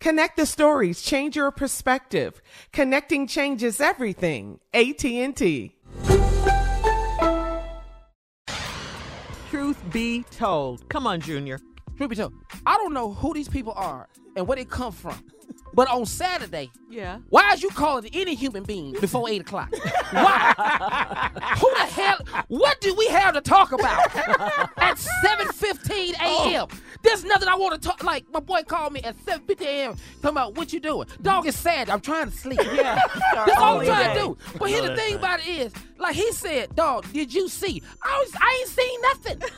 Connect the stories, change your perspective. Connecting changes everything. AT&T. Truth be told. Come on, Junior. Truth be told, I don't know who these people are and where they come from. But on Saturday, Yeah. why is you calling any human being before 8 o'clock? Why? Who the hell? What do we have to talk about nothing I want to talk. Like, my boy called me at 7.50 a.m. talking about what you doing. Dog is sad. I'm trying to sleep. Yeah. That's all I'm trying to do. But here the thing about it is, like he said, dog, did you see? I was, I ain't seen nothing.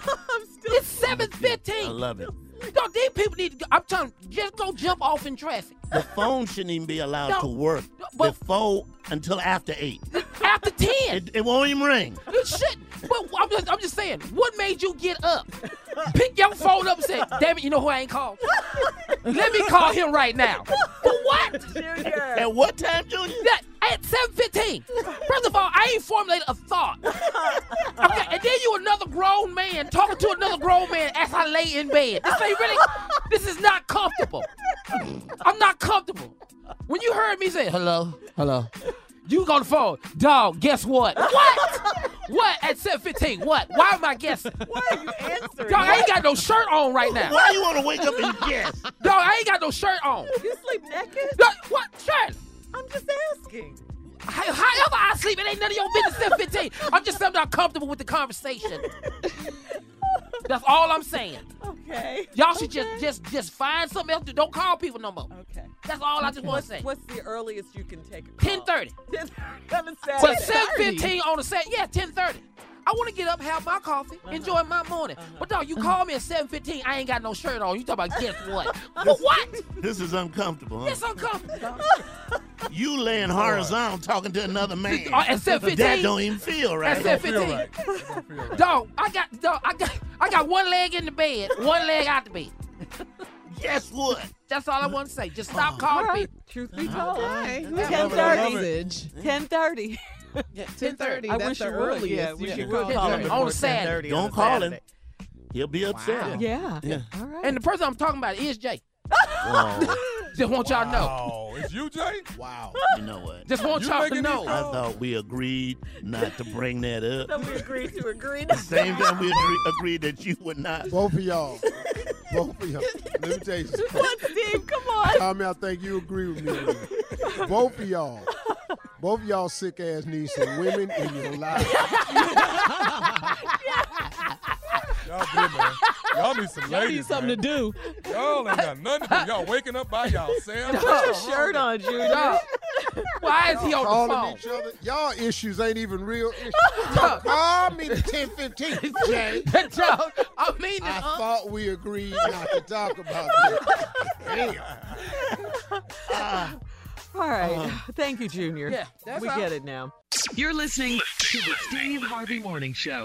It's 7.15. I love it. Dog, these people need to go. I'm telling you, just go jump off in traffic. The phone shouldn't even be allowed No, to work but- before until after eight. After 10. It, it won't even ring. You should. But I'm just, I'm just saying, what made you get up? Pick your phone up and say, damn it, you know who I ain't called? Let me call him right now. For what? Junior. At what time, Junior? That, at 7.15. First of all, I ain't formulated a thought. Okay, and then you another grown man talking to another grown man as I lay in bed. This ain't really, this is not comfortable. I'm not comfortable. When you heard me say, hello, hello, you on the phone, dog, guess what? What? What at 7.15? What? Why am I guessing? Why are you answering? Dog, I ain't got no shirt on right now. Why you want to wake up and guess? Dog, I ain't got no shirt on. You sleep naked? Dog, what? Shirt? I'm just asking. How- However I sleep, it ain't none of your business. 7:15. I'm just something I'm not comfortable with the conversation. That's all I'm saying. Oh, Okay. Y'all should just just just find something else to don't call people no more. Okay. That's all I just want to say. what's the earliest you can take a call? 1030. 1030. But 715 on the set. Yeah, 10:30. I want to get up, have my coffee, uh-huh. enjoy my morning. Uh-huh. But dog, you uh-huh. call me at 7:15. I ain't got no shirt on. You talk about guess what? For what? This is uncomfortable, huh? It's uncomfortable. You laying horizontal talking to another man. Oh, at 7:15. That don't even feel right. At 7:15. Dog, I got dog, I got I got one leg in the bed, one leg out the bed. Yes, what? That's all I want to say. Just uh-huh. stop calling All right. people. Truth be told. Okay. 1030. 1030. Yeah, 1030. I That's wish you would. earliest Yeah, you wish should you call would call call him him on Saturday. Don't a call him. He'll be upset. Yeah. Yeah. All right. And the person I'm talking about is Jay. Just want y'all to know. It's you, Jay? wow. You know what? Just want You y'all to know. I thought we agreed not to bring that up. we agreed to agree. Same time we agree, agreed that you would not. Both of y'all. Both of y'all. Let me tell you something. What, Steve? Come on. Tommy, I think you agree with me. Both of y'all. Both of y'all sick ass need some women in your life. Y'all good, man. Y'all need some Y'all ladies, need something man. to do. Y'all ain't got nothing to do. Y'all waking up by yourselves. Put your shirt on, Junior. Dog, Why is he on the Calling phone? each other. Y'all issues ain't even real issues. Call me the 1015, Jay. Dog, I mean, I uh, thought we agreed not to talk about this. Damn. All right. Thank you, Junior. Yeah, that's we all. get it now. You're listening to the Steve Harvey Morning Show.